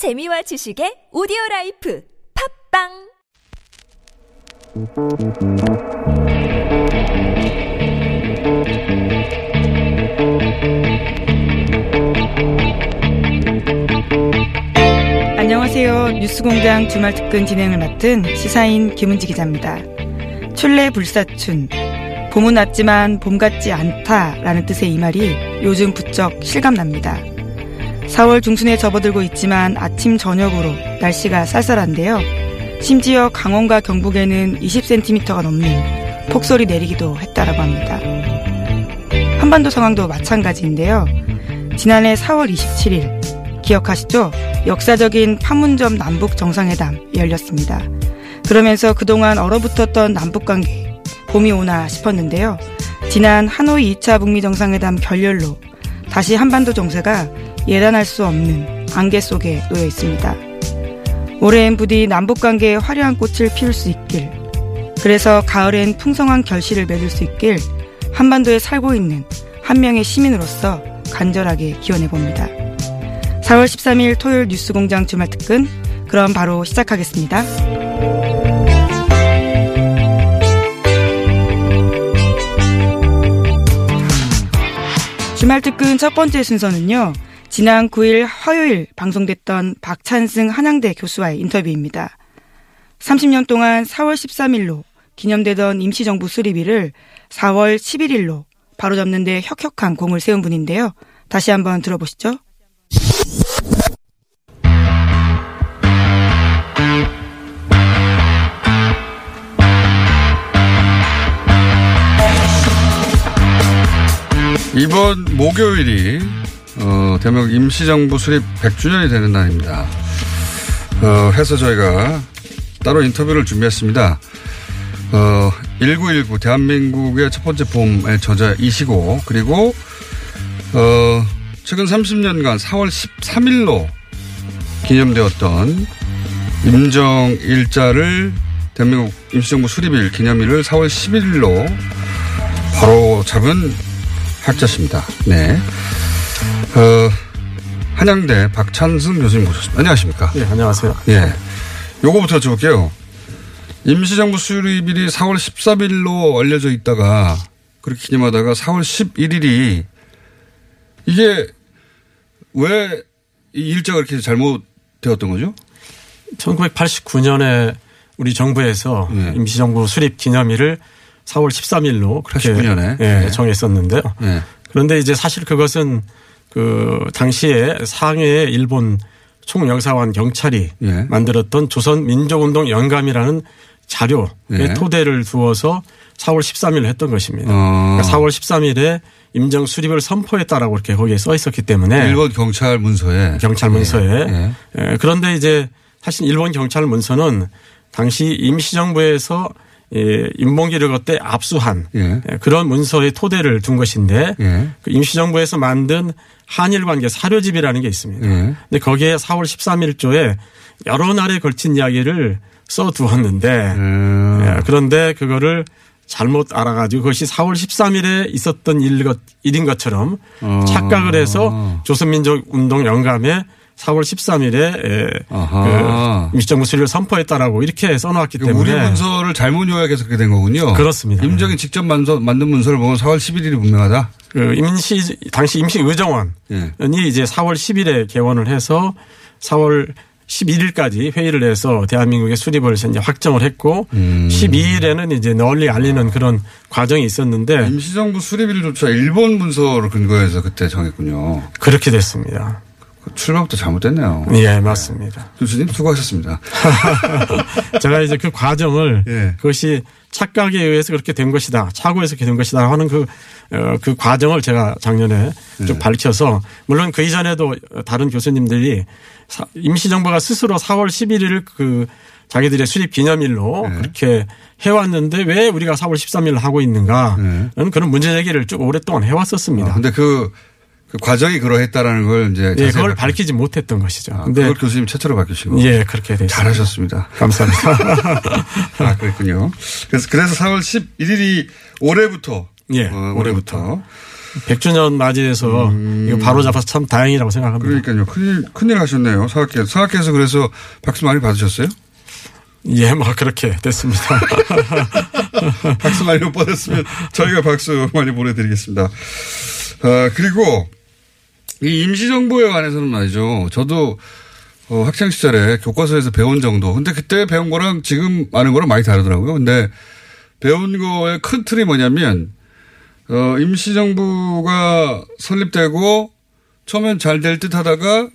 재미와 지식의 오디오 라이프 팟빵 안녕하세요. 뉴스공장 주말 특근 진행을 맡은 시사인 김은지 기자입니다. 춘래 불사춘. 봄은 왔지만 봄 같지 않다라는 뜻의 이 말이 요즘 부쩍 실감납니다. 4월 중순에 접어들고 있지만 아침 저녁으로 날씨가 쌀쌀한데요. 심지어 강원과 경북에는 20cm가 넘는 폭설이 내리기도 했다라고 합니다. 한반도 상황도 마찬가지인데요. 지난해 4월 27일 기억하시죠? 역사적인 판문점 남북 정상회담 열렸습니다. 그러면서 그동안 얼어붙었던 남북 관계 봄이 오나 싶었는데요. 지난 하노이 2차 북미 정상회담 결렬로 다시 한반도 정세가 예단할 수 없는 안개 속에 놓여 있습니다. 올해엔 부디 남북 관계에 화려한 꽃을 피울 수 있길. 그래서 가을엔 풍성한 결실을 맺을 수 있길 한반도에 살고 있는 한 명의 시민으로서 간절하게 기원해 봅니다. 4월 13일 토요일 뉴스 공장 주말 특근 그럼 바로 시작하겠습니다. 주말 특근 첫 번째 순서는요. 지난 9일 화요일 방송됐던 박찬승 한양대 교수와의 인터뷰입니다. 30년 동안 4월 13일로 기념되던 임시정부 수립일을 4월 11일로 바로잡는 데 혁혁한 공을 세운 분인데요. 다시 한번 들어보시죠. 이번 목요일이 어, 대한민국 임시정부 수립 100주년이 되는 날입니다. 어, 해서 저희가 따로 인터뷰를 준비했습니다. 어, 1919 대한민국의 첫 번째 봄의 저자이시고 그리고 어, 최근 30년간 4월 13일로 기념되었던 임정 일자를 대한민국 임시정부 수립일 기념일을 4월 11일로 바로 잡은 학자십니다. 네. 어, 한양대 박찬승 교수님 모셨습니다. 안녕하십니까? 네, 안녕하세요. 예. 요거부터 여쭤볼게요. 임시정부 수립일이 4월 13일로 알려져 있다가 그렇게 기념하다가 4월 11일이 이게 왜 이 일자가 이렇게 잘못되었던 거죠? 1989년에 우리 정부에서 예. 임시정부 수립 기념일을 4월 13일로 그렇게 89년에? 예, 예. 정했었는데요. 예. 그런데 이제 사실 그것은 그 당시에 상해의 일본 총영사관 경찰이 예. 만들었던 조선 민족운동 영감이라는 자료의 예. 토대를 두어서 4월 13일 했던 것입니다. 어. 그러니까 4월 13일에 임정 수립을 선포했다라고 이렇게 거기에 써 있었기 때문에 일본 경찰 문서에 경찰 문서에 예. 예, 그런데 이제 사실 일본 경찰 문서는 당시 임시정부에서 예, 인봉기를 그때 압수한 예. 예, 그런 문서의 토대를 둔 것인데 예. 그 임시정부에서 만든 한일 관계 사료집이라는 게 있습니다. 예. 근데 거기에 4월 13일조에 여러 날에 걸친 이야기를 써 두었는데 음. 예, 그런데 그거를 잘못 알아가지고 그것이 4월 13일에 있었던 일 것, 일인 것처럼 어. 착각을 해서 조선민족 운동 영감에 4월 13일에 예. 그 임시정부 수립을 선포했다라고 이렇게 써놓았기 그러니까 때문에 우리 문서를 잘못 요약해서 그렇게 된 거군요. 그렇습니다. 임정이 직접 만서, 만든 문서를 보면 4월 11일이 분명하다. 그 임시 당시 임시 의정원이 예. 이제 4월 10일에 개원을 해서 4월 11일까지 회의를 해서 대한민국의 수립을 이제 확정을 했고 음. 12일에는 이제 널리 알리는 그런 과정이 있었는데 임시정부 수립일조차 일본 문서를 근거해서 그때 정했군요. 그렇게 됐습니다. 그 출발부터 잘못됐네요. 예, 맞습니다. 교수님 수고하셨습니다. 제가 이제 그 과정을 예. 그것이 착각에 의해서 그렇게 된 것이다. 착오해서 그렇게 된 것이다 하는 그, 어, 그 과정을 제가 작년에 네. 좀 밝혀서 물론 그 이전에도 다른 교수님들이 사- 임시정부가 스스로 4월 11일을 그 자기들의 수립 기념일로 네. 그렇게 해왔는데 왜 우리가 4월 13일을 하고 있는가 네. 는 그런 문제 제기를 쭉 오랫동안 해왔었습니다. 아, 근데 그, 그 과정이 그러했다라는 걸 이제 예, 그걸 밝히- 밝히지 못했던 것이죠. 아, 그걸 교수님 최초로 밝히시고 예, 그렇게 됐습니다. 잘하셨습니다. 감사합니다. 아, 그랬군요. 그래서, 그래서 4월 11일이 올해부터. 예, 어, 올해부터. 올해부터. 100주년 맞이해서 이거 바로 잡아서 참 다행이라고 생각합니다. 음. 그러니까요. 큰일, 큰일 하셨네요. 사학계에서. 사학계에서 그래서 박수 많이 받으셨어요? 예, 뭐 그렇게 됐습니다. 박수 많이 못 받았으면 저희가 박수 많이 보내드리겠습니다. 아, 그리고 이 임시정부에 관해서는 말이죠. 저도 어, 학창 시절에 교과서에서 배운 정도. 근데 그때 배운 거랑 지금 아는 거랑 많이 다르더라고요. 근데 배운 거의 큰 틀이 뭐냐면 어, 임시정부가 설립되고 처음엔 잘 될 듯 하다가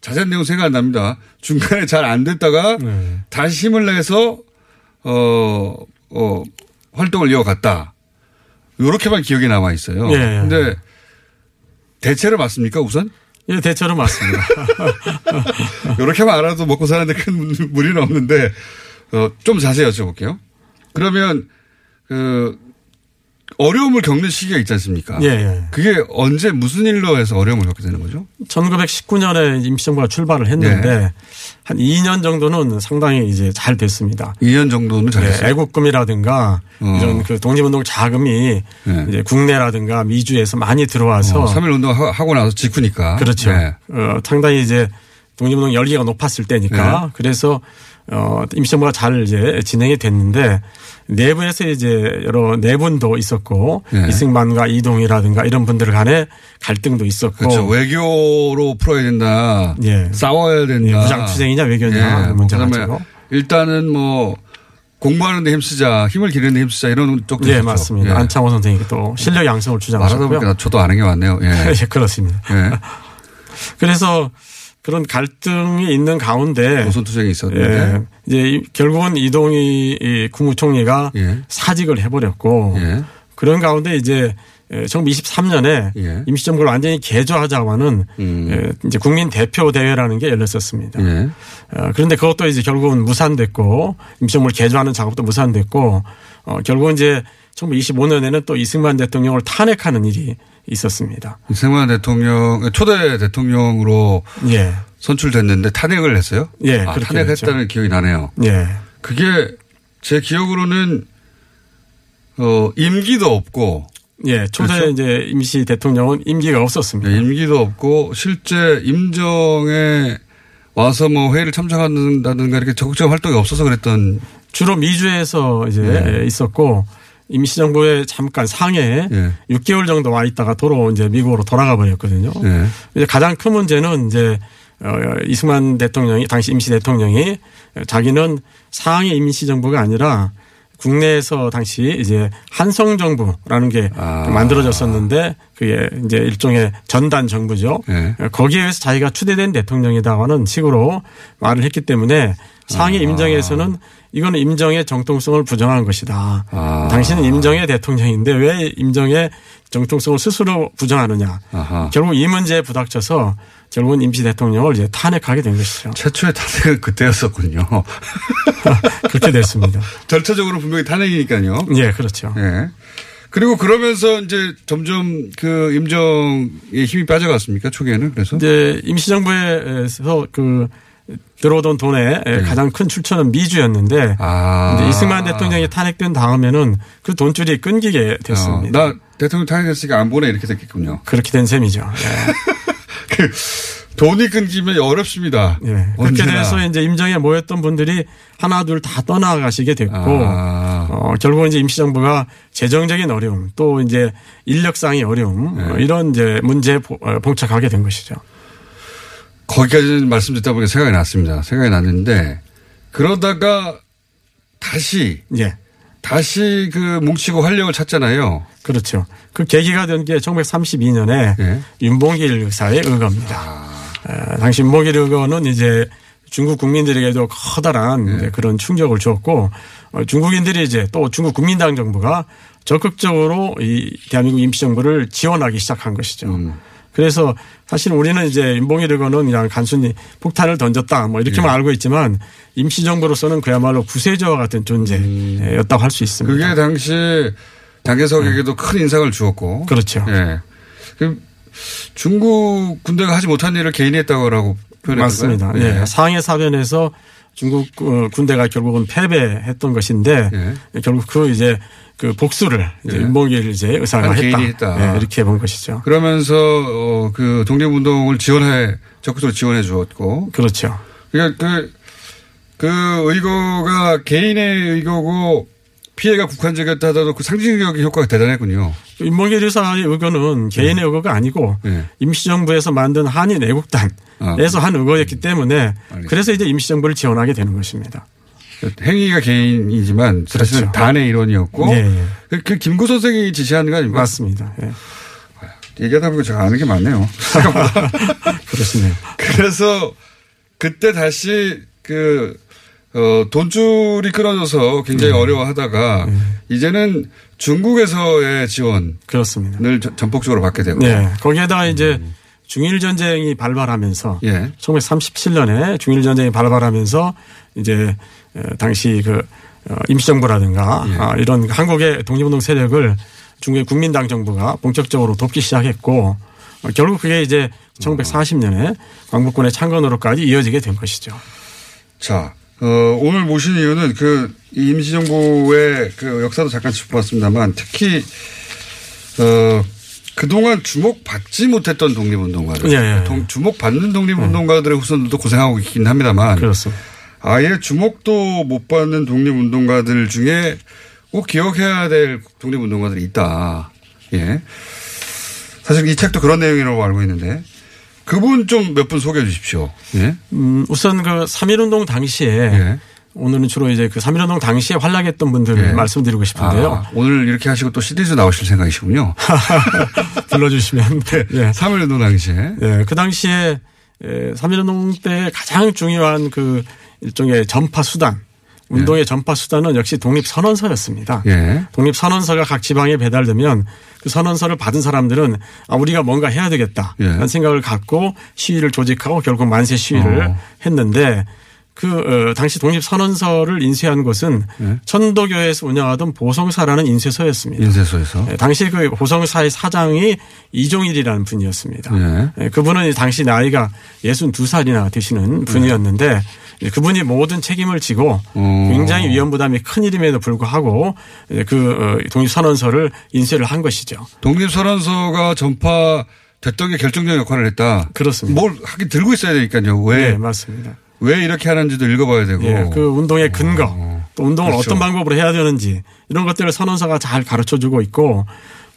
자세한 내용 생각 안 납니다. 중간에 잘 안 됐다가 네. 다시 힘을 내서 어, 어, 활동을 이어갔다. 요렇게만 기억에 남아 있어요. 예. 근데 대체로 맞습니까, 우선? 예, 대체로 맞습니다. 요렇게만 알아도 먹고 사는데 큰 문- 무리는 없는데, 어, 좀 자세히 여쭤볼게요. 그러면, 그, 어려움을 겪는 시기가 있지 않습니까? 예, 예. 그게 언제 무슨 일로 해서 어려움을 겪게 되는 거죠? 1919년에 임시정부가 출발을 했는데 네. 한 2년 정도는 상당히 이제 잘 됐습니다. 2년 정도는 예, 잘했어요. 애국금이라든가 어. 이런 그 독립운동 자금이 네. 이제 국내라든가 미주에서 많이 들어와서 어, 3일 운동 하- 하고 나서 직후니까. 그렇죠. 네. 어, 상당히 이제 독립운동 열기가 높았을 때니까 네. 그래서 어, 임시정부가 잘 이제 진행이 됐는데 내부에서 이제 여러 내분도 있었고 네. 이승만과 이동이라든가 이런 분들 간에 갈등도 있었고 그렇죠. 외교로 풀어야 된다. 예. 싸워야 된다. 예, 무장투쟁이냐 외교냐 예, 문제가 그다음에 가지고. 일단은 뭐 공부하는 데 힘쓰자, 힘을 기르는 데 힘쓰자 이런 쪽도 예, 있었죠. 맞습니다. 예. 안창호 선생님이 또 실력 양성을 말하다 주장하셨고요. 보니까 저도 아는 게 많네요. 예. 예, 그렇습니다. 예. 그래서 그런 갈등이 있는 가운데 노선 투쟁이 예, 있었는데. 이제 이- 결국은 이동희 이 국무총리가 예. 사직을 해버렸고 예. 그런 가운데 이제 1923년에 예. 임시정부를 완전히 개조하자고는 음. 예, 이제 국민 대표 대회라는 게 열렸었습니다. 예. 어, 그런데 그것도 이제 결국은 무산됐고 임시정부를 개조하는 작업도 무산됐고 어, 결국은 이제 1925년에는 또 이승만 대통령을 탄핵하는 일이 있었습니다. 이승만 대통령 초대 대통령으로 예, 선출됐는데 탄핵을 했어요. 예, 아, 탄핵했다는 기억이 나네요. 예, 그게 제 기억으로는 어 임기도 없고 예. 초대 그렇죠? 이제 임시 대통령은 임기가 없었습니다. 네, 임기도 없고 실제 임정에 와서 뭐 회의를 참석한다든가 이렇게 적극적 활동이 없어서 그랬던 주로 미주에서 이제 예. 있었고 임시정부에 잠깐 상해에 예. 6개월 정도 와 있다가 도로 이제 미국으로 돌아가 버렸거든요. 예. 이제 가장 큰 문제는 이제 어, 이승만 대통령이 당시 임시 대통령이 자기는 상해 임시정부가 아니라 국내에서 당시 이제 한성 정부라는 게 아. 만들어졌었는데 그게 이제 일종의 전단 정부죠. 예. 거기에 의해서 자기가 추대된 대통령이다라는 식으로 말을 했기 때문에 상해 아. 임정에서는 이거는 임정의 정통성을 부정한 것이다. 아. 당신은 임정의 대통령인데 왜 임정의 정통성을 스스로 부정하느냐. 아하. 결국 이 문제에 부닥쳐서 결국은 임시 대통령을 이제 탄핵하게 된 것이죠. 최초의 탄핵은 그때였었군요. 그렇게 됐습니다. 절차적으로 분명히 탄핵이니까요. 예, 그렇죠. 예. 그리고 그러면서 이제 점점 그 임정의 힘이 빠져갔습니까? 초기에는 그래서 이제 임시정부에서 그 들어오던 돈의 가장 큰 출처는 미주였는데 네. 아. 이승만 대통령이 탄핵된 다음에는 그 돈줄이 끊기게 됐습니다. 어, 나 대통령 탄핵했으니까 안 보내 이렇게 됐겠군요. 그렇게 된 셈이죠. 그 돈이 끊기면 어렵습니다. 예. 예. 그렇게. 돼서 이제 임정에 모였던 분들이 하나 둘 다 떠나가시게 됐고 아. 어, 결국은 이제 임시정부가 재정적인 어려움 또 이제 인력상의 어려움 어, 네. 이런 이제 문제에 보- 어, 봉착하게 된 것이죠. 거기까지는 말씀 듣다 보니까 생각이 났습니다. 생각이 났는데 그러다가 다시 예. 다시 그 뭉치고 활력을 찾잖아요. 그렇죠. 그 계기가 된 게 1932년에 예. 윤봉길 의사의 의거입니다. 에, 당시 윤봉길 의거는 이제 중국 국민들에게도 커다란 예. 이제 그런 충격을 주었고 어, 중국인들이 이제 또 중국 국민당 정부가 적극적으로 이 대한민국 임시정부를 지원하기 시작한 것이죠. 음. 그래서 사실 우리는 이제 윤봉길 의거는 그냥 단순히 폭탄을 던졌다 뭐 이렇게만 알고 있지만 임시정부로서는 그야말로 구세주와 같은 존재였다고 할 수 있습니다. 그게 당시 당계석에게도 큰 인상을 주었고. 그렇죠. 예. 그 중국 군대가 하지 못한 일을 개인이 했다고 표현했던가요? 맞습니다. 예. 예. 상해 사변에서 중국 어, 군대가 결국은 패배했던 것인데 예. 결국 그 이제 그 복수를 이제 예. 윤봉길 이제 의사가 한 했다. 했다. 예, 이렇게 본 것이죠. 그러면서 어, 그 독립운동을 지원해 적극적으로 지원해 주었고 그렇죠. 그러니까 그, 그 의거가 개인의 의거고 피해가 국한적이었다 하더라도 그 상징적인 효과가 대단했군요. 윤봉길 의사의 의거는 개인의 의거가 아니고 네. 임시정부에서 만든 한인 애국단에서 아, 한 의거였기 때문에 알겠습니다. 그래서 이제 임시정부를 지원하게 되는 것입니다. 행위가 개인이지만 사실은 그렇죠. 단의 일원이었고 예, 예. 그, 그 김구 선생이 지시한 거 아닙니까? 맞습니다. 예. 얘기하다 보니까 제가 아는 게 많네요. 그렇습니다. 그래서 그때 다시 그, 어, 돈줄이 끊어져서 굉장히 네. 어려워하다가 이제는 중국에서의 지원을 그렇습니다. 전- 전폭적으로 받게 되고. 네. 거기에다가 이제 중일 전쟁이 발발하면서 예. 1937년에 중일 전쟁이 발발하면서 이제 어, 당시 그 어, 임시정부라든가 예. 아, 이런 한국의 독립운동 세력을 중국의 국민당 정부가 본격적으로 돕기 시작했고 어, 결국 그게 이제 1940년에 광복군의 창건으로까지 이어지게 된 것이죠. 자, 어, 오늘 모신 이유는 그 임시정부의 그 역사도 잠깐 짚어봤습니다만 특히, 어, 그동안 주목받지 못했던 독립운동가들. 예, 예. 동- 주목받는 독립운동가들의 후손들도 고생하고 있긴 합니다만. 그렇습니다. 아예 주목도 못 받는 독립운동가들 중에 꼭 기억해야 될 독립운동가들이 있다. 예. 사실 이 책도 그런 내용이라고 알고 있는데 그분 좀 몇 분 소개해 주십시오. 예. 음, 우선 그 3.1운동 당시에 예. 오늘은 주로 이제 그 3.1운동 당시에 활약했던 분들을 예. 말씀드리고 싶은데요. 아, 오늘 이렇게 하시고 또 시리즈 나오실 생각이시군요. 불러주시면. 예. 3.1운동 당시에. 예, 그 당시에 예, 3.1운동 때 가장 중요한 그 일종의 전파 수단, 운동의 전파 수단은 역시 독립선언서였습니다. 예. 독립선언서가 각 지방에 배달되면 그 선언서를 받은 사람들은 아, 우리가 뭔가 해야 되겠다. 예. 라는 생각을 갖고 시위를 조직하고 결국 만세 시위를 어. 했는데 그 어, 당시 독립선언서를 인쇄한 곳은 예. 천도교에서 운영하던 보성사라는 인쇄소였습니다. 인쇄소에서. 예, 당시 그 보성사의 사장이 이종일이라는 분이었습니다. 예. 예, 그분은 당시 나이가 62살이나 되시는 분이었는데 예, 그분이 모든 책임을 지고 어. 굉장히 위험 부담이 큰 일임에도 불구하고 예, 그 어, 독립 선언서를 인쇄를 한 것이죠. 독립 선언서가 전파 됐던 게 결정적인 역할을 했다. 그렇습니다. 뭘 하긴 들고 있어야 되니까요. 왜, 네, 맞습니다. 왜 이렇게 하는지도 읽어봐야 되고. 예, 그 운동의 근거, 또 운동을 그렇죠. 어떤 방법으로 해야 되는지 이런 것들을 선언서가 잘 가르쳐 주고 있고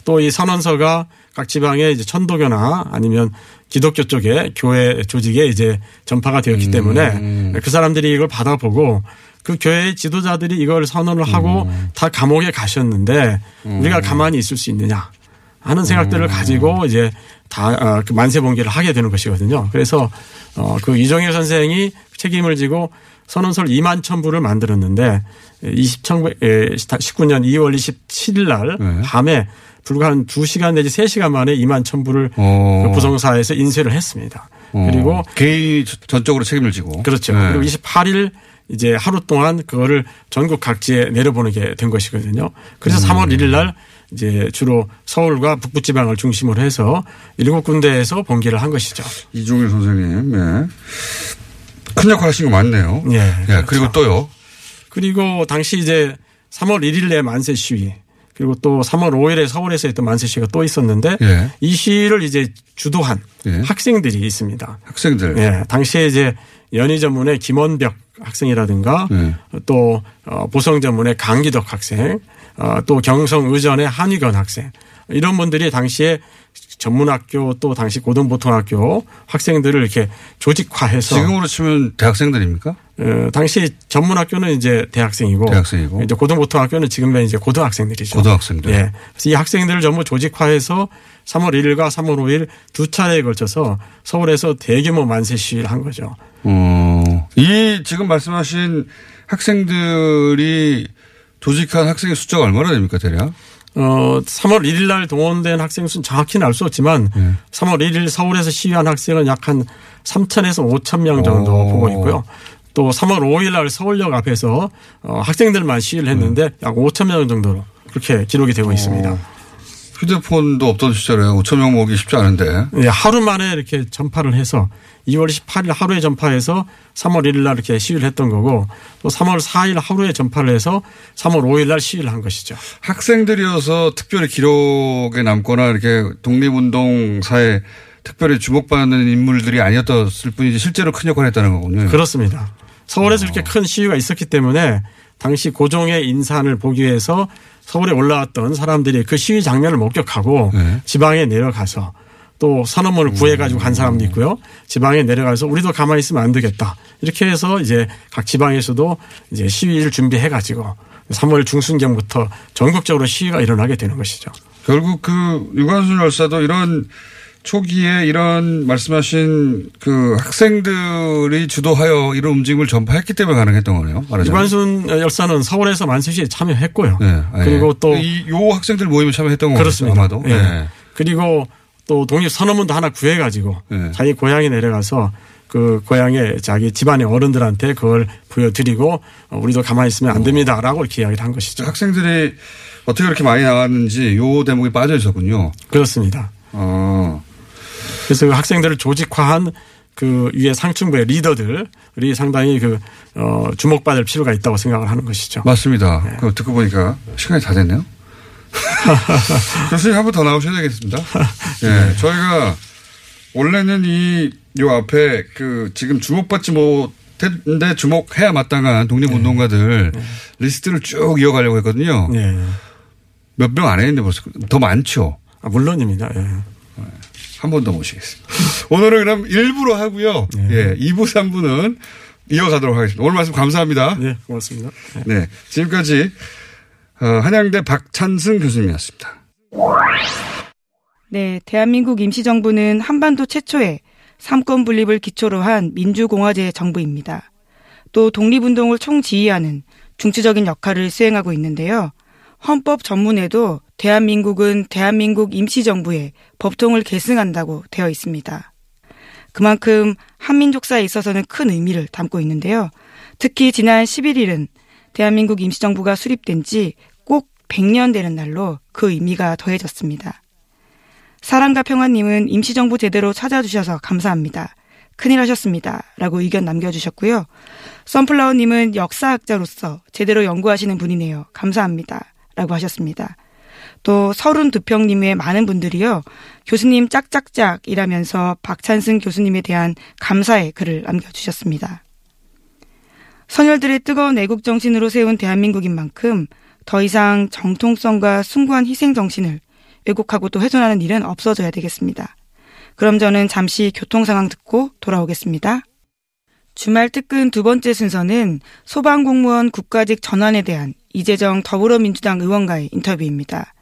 또 이 선언서가 각 지방의 이제 천도교나 아니면 기독교 쪽에 교회 조직에 이제 전파가 되었기 음. 때문에 그 사람들이 이걸 받아보고 그 교회의 지도자들이 이걸 선언을 하고 음. 다 감옥에 가셨는데 우리가 가만히 있을 수 있느냐 하는 생각들을 음. 가지고 이제 다그 만세 번개를 하게 되는 것이거든요. 그래서 어그 이종일 선생이 책임을 지고 선언서를 2만 천部를 만들었는데 20, 19년 2월 27일 날 네. 밤에 불과 한 2시간 내지 3시간 만에 2만 천部를 어. 그 부성사에서 인쇄를 했습니다. 어. 그리고 개인이 전적으로 책임을 지고. 그렇죠. 네. 그리고 28일 이제 하루 동안 그거를 전국 각지에 내려보내게 된 것이거든요. 그래서 음. 3월 1일 날 이제 주로 서울과 북부 지방을 중심으로 해서 일곱 군데에서 번개를 한 것이죠. 이종일 선생님, 예. 큰 역할 하신 거 맞네요. 예, 예, 그렇죠. 그리고 또요. 그리고 당시 이제 3월 1일 에 만세 시위 그리고 또 3월 5일에 서울에서 했던 만세 시위가 또 있었는데 예. 이 시위를 이제 주도한 예. 학생들이 있습니다. 학생들. 예, 당시에 이제 연희 전문의 김원벽 학생이라든가 네. 또 어, 보성 전문의 강기덕 학생, 어, 또 경성 의전의 한위건 학생 이런 분들이 당시에 전문학교 또 당시 고등보통학교 학생들을 이렇게 조직화해서 지금으로 치면 대학생들입니까? 어, 당시 전문학교는 이제 대학생이고, 대학생이고. 이제 고등보통학교는 지금은 이제 고등학생들이죠. 고등학생들. 예. 그래서 이 학생들을 전부 조직화해서 3월 1일과 3월 5일 두 차례에 걸쳐서 서울에서 대규모 만세 시위를 한 거죠. 어, 이 지금 말씀하신 학생들이 조직한 학생의 숫자가 얼마나 됩니까, 대략? 어, 3월 1일 날 동원된 학생 수는 정확히는 알 수 없지만 예. 3월 1일 서울에서 시위한 학생은 약 한 3천에서 5천 명 정도 오. 보고 있고요. 또 3월 5일 날 서울역 앞에서 어, 학생들만 시위를 했는데 약 5천 명 정도로 그렇게 기록이 되고 있습니다. 휴대폰도 없던 시절에 5천 명 모으기 쉽지 않은데. 예, 하루 만에 이렇게 전파를 해서 2월 18일 하루에 전파해서 3월 1일 날 이렇게 시위를 했던 거고 또 3월 4일 하루에 전파를 해서 3월 5일 날 시위를 한 것이죠. 학생들이어서 특별히 기록에 남거나 이렇게 독립운동사에 특별히 주목받는 인물들이 아니었을 뿐이지 실제로 큰 역할을 했다는 거군요. 그렇습니다. 서울에서 이렇게 큰 시위가 있었기 때문에 당시 고종의 인산을 보기 위해서 서울에 올라왔던 사람들이 그 시위 장면을 목격하고 네. 지방에 내려가서 또 선언문을 구해가지고 간 사람도 있고요. 지방에 내려가서 우리도 가만히 있으면 안 되겠다. 이렇게 해서 이제 각 지방에서도 이제 시위를 준비해가지고 3월 중순경부터 전국적으로 시위가 일어나게 되는 것이죠. 결국 그 유관순 열사도 이런 초기에 이런 말씀하신 그 학생들이 주도하여 이런 움직임을 전파했기 때문에 가능했던 거네요. 말하자면. 유관순 열사는 서울에서 만세시에 참여했고요. 네. 그리고 또 이 요 학생들 모임에 참여했던 거죠. 그렇습니다. 아마도. 예. 네. 그리고 또 독립 선언문도 하나 구해가지고 네. 자기 고향에 내려가서 그 고향에 자기 집안의 어른들한테 그걸 보여드리고 어, 우리도 가만히 있으면 안 됩니다라고 이렇게 이야기를 한 것이죠. 학생들이 어떻게 그렇게 많이 나왔는지 요 대목이 빠져 있었군요. 그렇습니다. 어. 그래서 그 학생들을 조직화한 그 위에 상층부의 리더들이 상당히 그, 어, 주목받을 필요가 있다고 생각을 하는 것이죠. 맞습니다. 네. 그 듣고 보니까 시간이 다 됐네요. 교수님 한 번 더 나오셔야 되겠습니다. 예. 저희가 원래는 이, 요 앞에 그 지금 주목받지 못했는데 주목해야 마땅한 독립운동가들 리스트를 쭉 이어가려고 했거든요. 예. 몇명 안 했는데 벌써 더 많죠. 아, 물론입니다. 예. 한번 더 모시겠습니다. 오늘은 그럼 1부로 하고요. 예. 2부, 3부는 이어가도록 하겠습니다. 오늘 말씀 감사합니다. 예, 고맙습니다. 예. 네. 지금까지 어, 한양대 박찬승 교수님이었습니다. 네, 대한민국 임시정부는 한반도 최초의 삼권 분립을 기초로 한 민주공화제 정부입니다. 또 독립운동을 총지휘하는 중추적인 역할을 수행하고 있는데요. 헌법 전문에도 대한민국은 대한민국 임시정부의 법통을 계승한다고 되어 있습니다. 그만큼 한민족사에 있어서는 큰 의미를 담고 있는데요. 특히 지난 11일은 대한민국 임시정부가 수립된 지 꼭 100년 되는 날로 그 의미가 더해졌습니다. 사랑과 평화님은 임시정부 제대로 찾아주셔서 감사합니다. 큰일 하셨습니다. 라고 의견 남겨주셨고요. 선플라워님은 역사학자로서 제대로 연구하시는 분이네요. 감사합니다. 라고 하셨습니다. 또 서른 두평님의 많은 분들이요. 교수님 짝짝짝 이라면서 박찬승 교수님에 대한 감사의 글을 남겨주셨습니다. 선열들의 뜨거운 애국 정신으로 세운 대한민국인 만큼 더 이상 정통성과 숭고한 희생 정신을 왜곡하고 또 훼손하는 일은 없어져야 되겠습니다. 그럼 저는 잠시 교통 상황 듣고 돌아오겠습니다. 주말 특근 두 번째 순서는 소방공무원 국가직 전환에 대한 이재정 더불어민주당 의원과의 인터뷰입니다.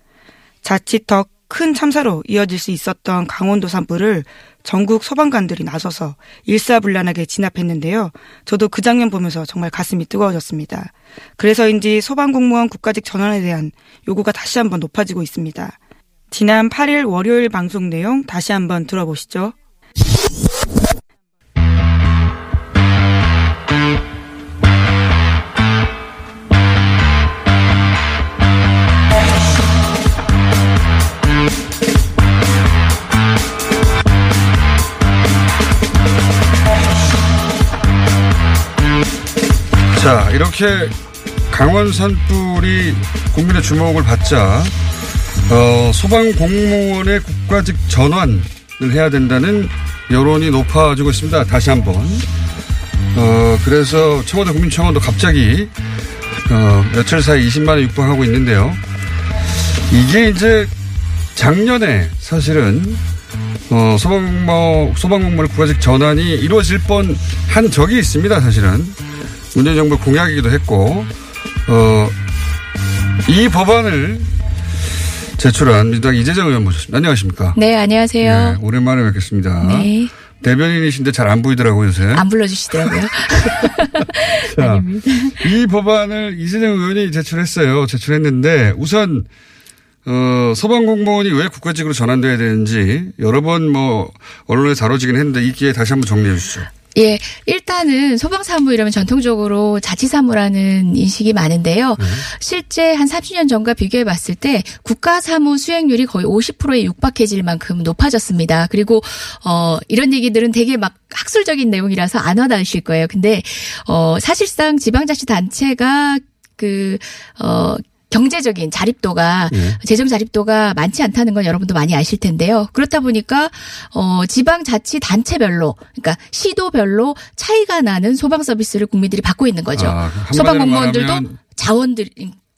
자칫 더 큰 참사로 이어질 수 있었던 강원도 산불을 전국 소방관들이 나서서 일사불란하게 진압했는데요. 저도 그 장면 보면서 정말 가슴이 뜨거워졌습니다. 그래서인지 소방공무원 국가직 전환에 대한 요구가 다시 한번 높아지고 있습니다. 지난 8일 월요일 방송 내용 다시 한번 들어보시죠. 자, 이렇게 강원 산불이 국민의 주목을 받자 어, 소방 공무원의 국가직 전환을 해야 된다는 여론이 높아지고 있습니다. 다시 한번. 어, 그래서 청와대 국민청원도 갑자기 어, 며칠 사이 20만에 육박하고 있는데요. 이게 이제 작년에 사실은 어, 소방모, 소방공무원의 국가직 전환이 이루어질 뻔한 적이 있습니다. 사실은. 문재인 정부 공약이기도 했고, 어, 이 법안을 제출한 민주당 이재정 의원 모셨습니다. 안녕하십니까? 네, 안녕하세요. 네, 오랜만에 뵙겠습니다. 네. 대변인이신데 잘 안 보이더라고요, 요새. 안 불러주시더라고요. 자, 아닙니다. 이 법안을 이재정 의원이 제출했어요. 제출했는데 우선 어, 소방 공무원이 왜 국가직으로 전환돼야 되는지 여러 번 뭐 언론에 다뤄지긴 했는데 이 기회에 다시 한번 정리해 주시죠. 예, 일단은 소방사무 이러면 전통적으로 자치사무라는 인식이 많은데요. 네. 실제 한 30년 전과 비교해 봤을 때 국가사무 수행률이 거의 50%에 육박해질 만큼 높아졌습니다. 그리고 어 이런 얘기들은 되게 막 학술적인 내용이라서 안 와닿으실 거예요. 근데 어 사실상 지방자치단체가 그 어 경제적인 자립도가 예. 재정 자립도가 많지 않다는 건 여러분도 많이 아실 텐데요. 그렇다 보니까 어 지방 자치 단체별로 그러니까 시도별로 차이가 나는 소방 서비스를 국민들이 받고 있는 거죠. 아, 한마디로 소방 공무원들도 자원들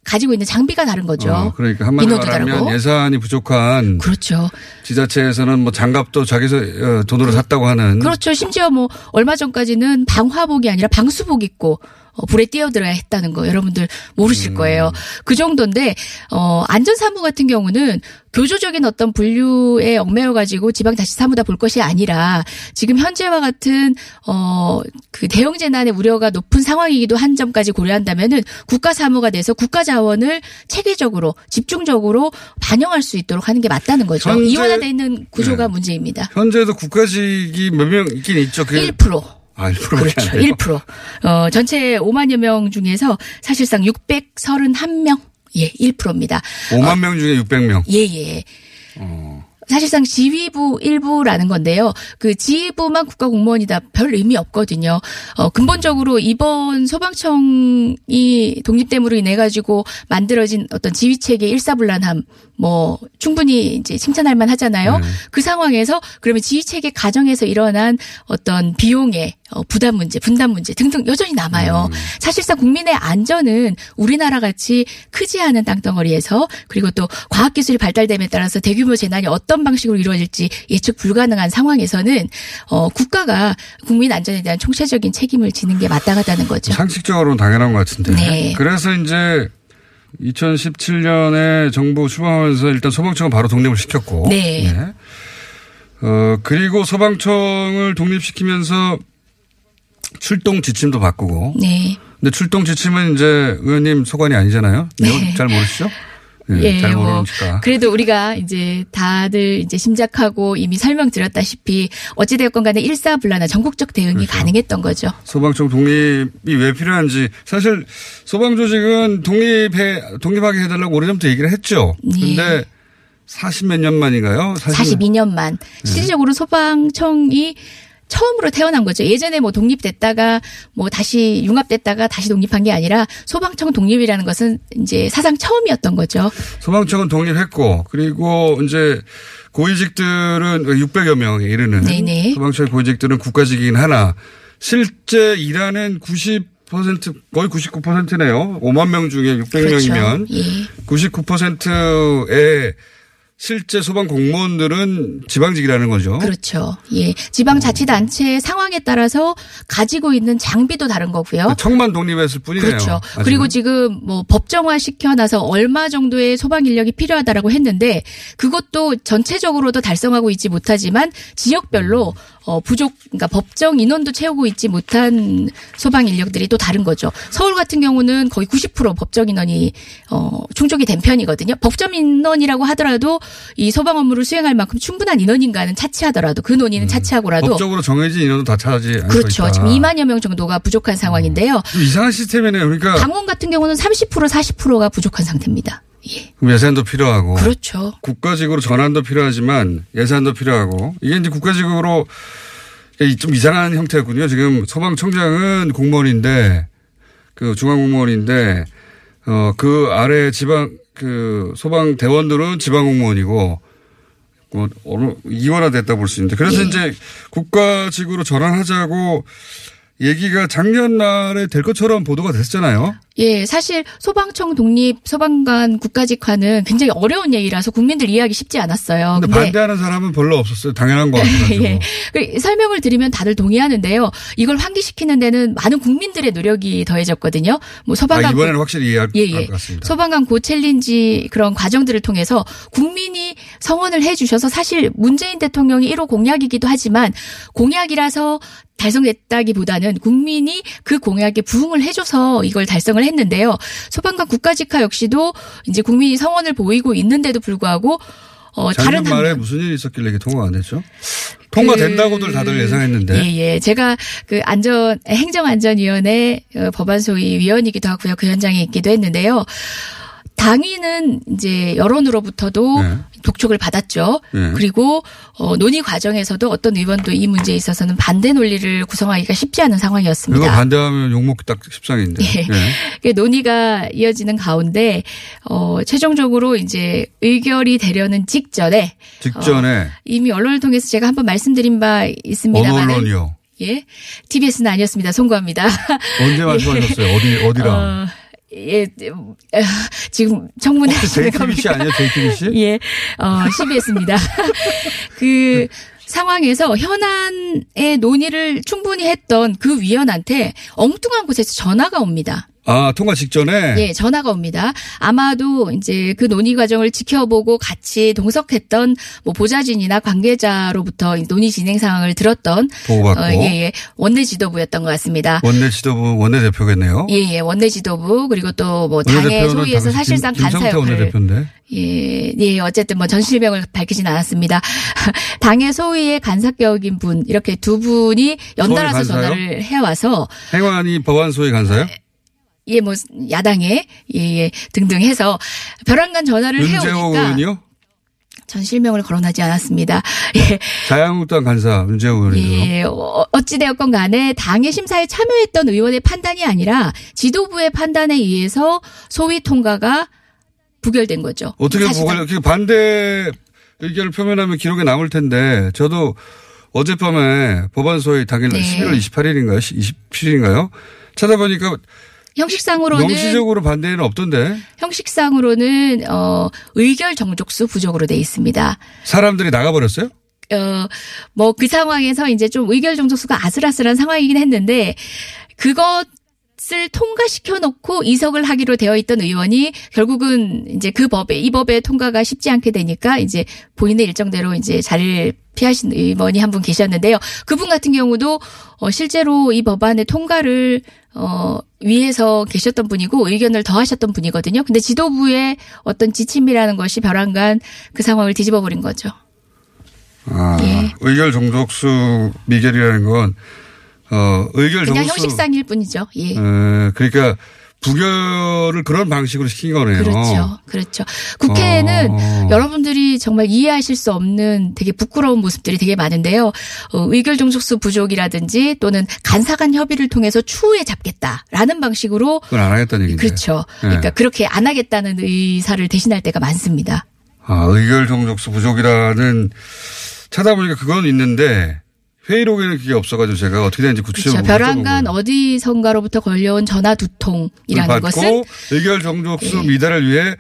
가지고 있는 장비가 다른 거죠. 어, 그러니까 한마디로 말하면. 예산이 부족한 그렇죠. 지자체에서는 뭐 장갑도 자기 어, 돈으로 샀다고 하는 그렇죠. 심지어 뭐 얼마 전까지는 방화복이 아니라 방수복 입고 어, 불에 뛰어들어야 했다는 거 여러분들 음. 모르실 거예요. 그 정도인데 어 안전사무 같은 경우는 교조적인 어떤 분류에 얽매여 가지고 지방 자치 사무다 볼 것이 아니라 지금 현재와 같은 어 그 대형 재난의 우려가 높은 상황이기도 한 점까지 고려한다면은 국가 사무가 돼서 국가 자원을 체계적으로 집중적으로 반영할 수 있도록 하는 게 맞다는 거죠. 이원화돼 있는 구조가 네. 문제입니다. 현재도 국가직이 몇 명 있긴 있죠. 그게 1%. 아, 1%밖에 그렇죠. 안 돼요. 1%. 어, 전체 5만여 명 중에서 사실상 631명. 예, 1%입니다. 5만 명 중에 600명. 예, 예. 어. 사실상 지휘부 일부라는 건데요. 그 지휘부만 국가 공무원이다 별 의미 없거든요. 어, 근본적으로 이번 소방청이 독립됨으로 인해 가지고 만들어진 어떤 지휘 체계 일사불란함 뭐 충분히 이제 칭찬할 만 하잖아요. 네. 그 상황에서 그러면 지휘 체계 가정에서 일어난 어떤 비용의 어, 부담 문제, 분담 문제 등등 여전히 남아요. 사실상 국민의 안전은 우리나라 같이 크지 않은 땅덩어리에서 그리고 또 과학 기술이 발달됨에 따라서 대규모 재난이 어떤 방식으로 이루어질지 예측 불가능한 상황에서는 어, 국가가 국민 안전에 대한 총체적인 책임을 지는 게 마땅하다는 거죠. 상식적으로는 당연한 것 같은데. 네. 그래서 이제 2017년에 정부 출범하면서 일단 소방청은 바로 독립을 시켰고. 네. 어, 그리고 소방청을 독립시키면서 출동 지침도 바꾸고. 네. 근데 출동 지침은 이제 의원님 소관이 아니잖아요. 내용 잘 모르시죠? 네, 예, 잘뭐 모르니까. 그래도 우리가 이제 다들 이제 심작하고 이미 설명드렸다시피 어찌되었건 간에 일사불란한 전국적 대응이 그렇죠. 가능했던 거죠. 소방청 독립이 왜 필요한지 사실 소방 조직은 독립해 독립하게 해달라고 오래전부터 얘기를 했죠. 예. 근데 40 몇 년 만인가요? 42년만 네. 실질적으로 소방청이 처음으로 태어난 거죠. 예전에 뭐 독립됐다가 뭐 다시 융합됐다가 다시 독립한 게 아니라 소방청 독립이라는 것은 이제 사상 처음이었던 거죠. 소방청은 독립했고 그리고 이제 고위직들은 600여 명에 이르는 네네. 소방청의 고위직들은 국가직이긴 하나 실제 일하는 90% 거의 99%네요. 5만 명 중에 600명이면 그렇죠. 예. 99%의 실제 소방 공무원들은 지방직이라는 거죠. 그렇죠. 예. 지방자치단체 상황에 따라서 가지고 있는 장비도 다른 거고요. 청만 독립했을 뿐이네요. 그렇죠. 아직은. 그리고 지금 뭐 법정화 시켜놔서 얼마 정도의 소방 인력이 필요하다라고 했는데 그것도 전체적으로도 달성하고 있지 못하지만 지역별로 어 부족 그러니까 법정 인원도 채우고 있지 못한 소방 인력들이 또 다른 거죠. 서울 같은 경우는 거의 90% 법정 인원이 어 충족이 된 편이거든요. 법정 인원이라고 하더라도 이 소방 업무를 수행할 만큼 충분한 인원인가는 차치하더라도 그 논의는 차치하고라도 음. 법적으로 정해진 인원도 다 차지 그렇죠. 있다. 지금 2만여 명 정도가 부족한 상황인데요. 좀 이상한 시스템이네요. 그러니까 강원 같은 경우는 30% 40%가 부족한 상태입니다. 예. 그럼 예산도 필요하고 그렇죠. 국가직으로 전환도 필요하지만 예산도 필요하고 이게 이제 국가직으로 좀 이상한 형태였군요. 지금 소방청장은 공무원인데 그 중앙공무원인데 어 그 아래 지방 그 소방 대원들은 지방 공무원이고 뭐 어느 이원화됐다 볼 수 있는데 그래서 예. 이제 국가직으로 전환하자고 얘기가 작년 말에 될 것처럼 보도가 됐잖아요. 예, 사실 소방청 독립 소방관 국가직화는 굉장히 어려운 얘기라서 국민들 이해하기 쉽지 않았어요. 근데 근데 반대하는 사람은 별로 없었어요. 당연한 것 같아요. 예. 그 설명을 드리면 다들 동의하는데요. 이걸 환기시키는 데는 많은 국민들의 노력이 더해졌거든요. 뭐 아, 소방관 이번에는 확실히 이해할 예, 예. 것 같습니다. 소방관 고 챌린지 그런 과정들을 통해서 국민이 성원을 해 주셔서 사실 문재인 대통령이 1호 공약이기도 하지만 공약이라서 달성됐다기보다는 국민이 그 공약에 부응을 해줘서 이걸 달성을 했는데요. 소방관 국가직화 역시도 이제 국민이 성원을 보이고 있는데도 불구하고 어, 다른 말에 한 무슨 일이 있었길래 이게 통과가 안 됐죠? 통과된다고들 다들 예상했는데. 예, 예. 제가 그 안전 행정안전위원회 어, 법안 소위 위원이기도 하고요. 그 현장에 있기도 했는데요. 당위는 이제 여론으로부터도 네. 독촉을 받았죠. 네. 그리고 어, 논의 과정에서도 어떤 의원도 이 문제에 있어서는 반대 논리를 구성하기가 쉽지 않은 상황이었습니다. 이거 반대하면 욕먹기 딱 십상인데. 예. 예. 그 논의가 이어지는 가운데 어 최종적으로 이제 의결이 되려는 직전에 직전에 이미 언론을 통해서 제가 한번 말씀드린 바 있습니다만 언론이요? 예. TBS는 아니었습니다. 송구합니다. 언제 말씀하셨어요? 어디 어디랑? 어, 예. 어, 지금 청문회 하시는 JTBC? 아니에요? JTBC? 예. 어, CBS입니다. 그 상황에서 현안의 논의를 충분히 했던 그 위원한테 엉뚱한 곳에서 전화가 옵니다. 아 통과 직전에. 예, 전화가 옵니다. 아마도 이제 그 논의 과정을 지켜보고 같이 동석했던 뭐 보좌진이나 관계자로부터 논의 진행 상황을 들었던 보고받고. 어, 예, 예. 원내 지도부였던 것 같습니다. 원내 지도부 원내 대표겠네요. 예, 예. 원내 지도부 그리고 또 뭐 당의 소위에서 사실상 간사 역할을. 예, 예, 어쨌든 뭐 전실명을 밝히진 않았습니다. 당의 소위의 간사격인 분, 이렇게 두 분이 연달아서? 전화를 해와서, 행안위 법안 소위 간사요? 예, 뭐, 야당에, 예, 예, 등등 해서 벼랑간 전화를 해오니까 의원이요? 전 실명을 거론하지 않았습니다. 예, 자유한국당 간사 윤재호 의원이요. 예, 어, 어찌되었건 간에 당의 심사에 참여했던 의원의 판단이 아니라 지도부의 판단에 의해서 소위 통과가 부결된 거죠. 어떻게 그 반대 의견을 표명하면 기록에 남을 텐데 저도 어젯밤에 법안 소위 당일 네. 11월 28일인가요? 27일인가요? 찾아보니까 형식상으로는 명시적으로 반대는 없던데 형식상으로는 어 의결 정족수 부족으로 돼 있습니다. 사람들이 나가 버렸어요? 어 뭐 그 상황에서 이제 좀 의결 정족수가 아슬아슬한 상황이긴 했는데 그것 을 통과시켜 놓고 이석을 하기로 되어 있던 의원이 결국은 이제 그 법에 이 법에 통과가 쉽지 않게 되니까 이제 본인의 일정대로 이제 자리를 피하신 의원이 한 분 계셨는데요. 그분 같은 경우도 어 실제로 이 법안의 통과를 어 위해서 계셨던 분이고 의견을 더하셨던 분이거든요. 근데 지도부의 어떤 지침이라는 것이 벼랑간 그 상황을 뒤집어 버린 거죠. 아, 예. 의결 정족수 미결이라는 건 어, 의결 그냥 형식상일 뿐이죠. 예. 에, 그러니까 부결을 그런 방식으로 시킨 거네요. 그렇죠. 그렇죠. 국회에는 어. 여러분들이 정말 이해하실 수 없는 되게 부끄러운 모습들이 되게 많은데요. 어, 의결 종속수 부족이라든지 또는 간사간 협의를 통해서 추후에 잡겠다라는 방식으로 그건 안 하겠다는 얘기인데. 그렇죠. 네. 그러니까 그렇게 안 하겠다는 의사를 대신할 때가 많습니다. 아, 의결 정족수 부족이라는 찾아보니까 그건 있는데 회의록에는 그게 없어가지고 제가 어떻게 되는지 구체적으로 그렇죠. 벼랑간 못 어디선가로부터 걸려온 전화 두 통이라는 받고 것은 예. 의결 정족수 미달을 위해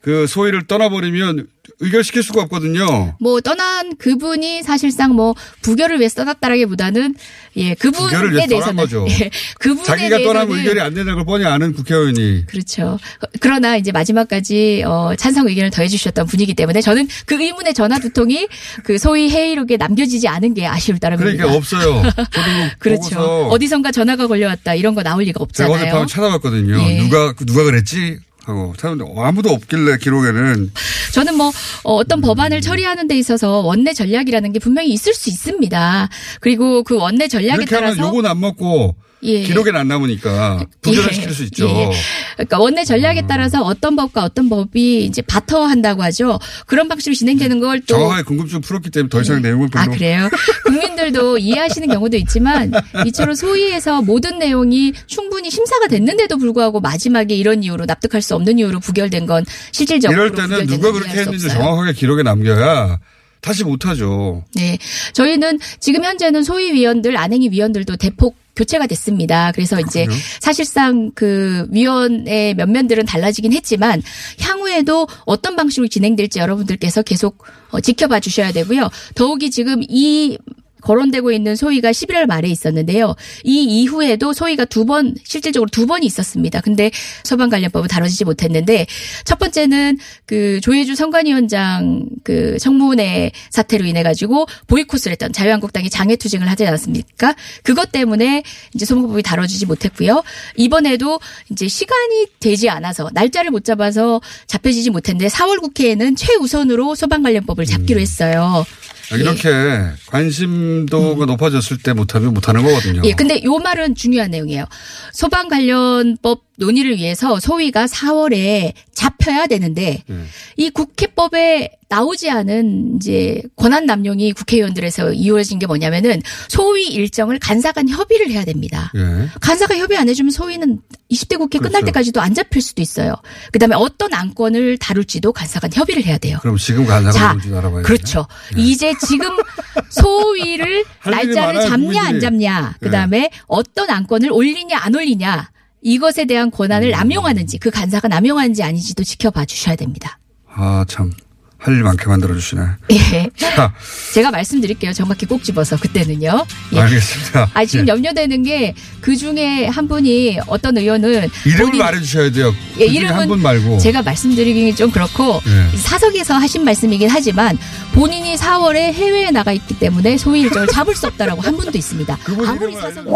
그 소위를 떠나버리면 의결시킬 수가 없거든요. 뭐 떠난 그분이 사실상 뭐 부결을 위해서 떠났다라기보다는 예 그분에 대해서는. 예, 그분에 자기가 떠나면 의결이 안 된다는 걸 뻔히 아는 국회의원이 그렇죠. 그러나 이제 마지막까지 어, 찬성 의견을 더해 주셨던 분이기 때문에 저는 그 의문의 전화 두 통이 그 소위 회의록에 남겨지지 않은 게 아쉬울 따름입니다. 그러니까 없어요. 그렇죠. 어디선가 전화가 걸려왔다 이런 거 나올 리가 제가 없잖아요. 어젯밤에 찾아봤거든요. 예. 누가 누가 그랬지 하고 찾았는데 아무도 없길래 기록에는 저는 뭐 어, 어떤 법안을 처리하는 데 있어서 원내 전략이라는 게 분명히 있을 수 있습니다. 그리고 그 원내 전략에 따라서 요건 안 먹고 예. 기록에는 안 남으니까 부결을 시킬 수 있죠. 예. 그러니까 원내 전략에 따라서 어떤 법과 어떤 법이 이제 바터한다고 하죠. 그런 방식으로 진행되는 걸 또 정확하게 궁금증 풀었기 때문에 더 이상 내용을 별로 아 그래요? 국민들도 이해하시는 경우도 있지만 이처럼 소위에서 모든 내용이 충분히 심사가 됐는데도 불구하고 마지막에 이런 이유로 납득할 수 없는 이유로 부결된 건 실질적으로 이럴 때는 누가 그렇게 했는지. 정확하게 기록에 남겨야 다시 못하죠. 네. 저희는 지금 현재는 소위 위원들, 안행위 위원들도 대폭 교체가 됐습니다. 그래서 이제 그래요? 사실상 그 위원의 면면들은 달라지긴 했지만 향후에도 어떤 방식으로 진행될지 여러분들께서 계속 어, 지켜봐 주셔야 되고요. 더욱이 지금 이 거론되고 있는 소위가 11월 말에 있었는데요. 이 이후에도 소위가 두 번, 실질적으로 두 번이 있었습니다. 근데 소방관련법은 다뤄지지 못했는데 첫 번째는 그 조혜주 선관위원장 그 청문회 사태로 인해 가지고 보이콧을 했던 자유한국당이 장애투쟁을 하지 않았습니까? 그것 때문에 이제 소방법이 다뤄지지 못했고요. 이번에도 이제 시간이 되지 않아서 날짜를 못 잡아서 잡혀지지 못했는데 4월 국회에는 최우선으로 소방관련법을 잡기로 했어요. 이렇게 관심도가 높아졌을 때 못하면 못하는 거거든요. 예, 근데 요 말은 중요한 내용이에요. 소방 관련법 논의를 위해서 소위가 4월에 잡혀야 되는데 네. 이 국회법에 나오지 않은 이제 권한 남용이 국회의원들에서 이루어진 게 뭐냐면은 소위 일정을 간사간 협의를 해야 됩니다. 예. 간사가 협의 안 해주면 소위는 20대 국회 끝날 그렇죠. 때까지도 안 잡힐 수도 있어요. 그다음에 어떤 안건을 다룰지도 간사간 협의를 해야 돼요. 그럼 지금 간사가 뭔지 알아봐야 그렇죠. 이제 지금 소위를 날짜를 잡냐 안. 잡냐, 그다음에 어떤 안건을 올리냐 안 올리냐 이것에 대한 음. 권한을 남용하는지 그 간사가 남용하는지 아닌지도 지켜봐 주셔야 됩니다. 아, 참. 할 일 많게 만들어 주시네. 예. 자, 제가 말씀드릴게요. 정확히 꼭 집어서 그때는요. 예. 알겠습니다. 아 지금 예. 염려되는 게 그 중에 한 분이 어떤 의원은 이름을 본인- 말해 주셔야 돼요. 예, 그 이름은 한 분 말고. 제가 말씀드리기 좀 그렇고 예. 사석에서 하신 말씀이긴 하지만 본인이 4월에 해외에 나가 있기 때문에 소위 일정을 잡을 수 없다라고 한 분도 있습니다. 아무리 사석이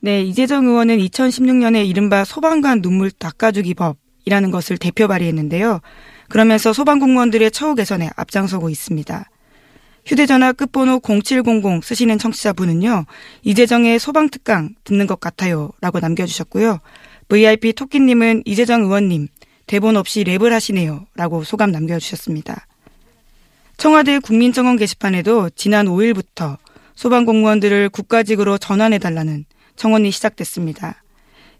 네, 이재정 의원은 2016년에 이른바 소방관 눈물 닦아주기 법이라는 것을 대표 발의했는데요. 그러면서 소방공무원들의 처우 개선에 앞장서고 있습니다. 휴대전화 끝번호 0700 쓰시는 청취자분은요, 이재정의 소방특강 듣는 것 같아요. 라고 남겨주셨고요. VIP 토끼님은 이재정 의원님, 대본 없이 랩을 하시네요. 라고 소감 남겨주셨습니다. 청와대 국민청원 게시판에도 지난 5일부터 소방공무원들을 국가직으로 전환해달라는 청원이 시작됐습니다.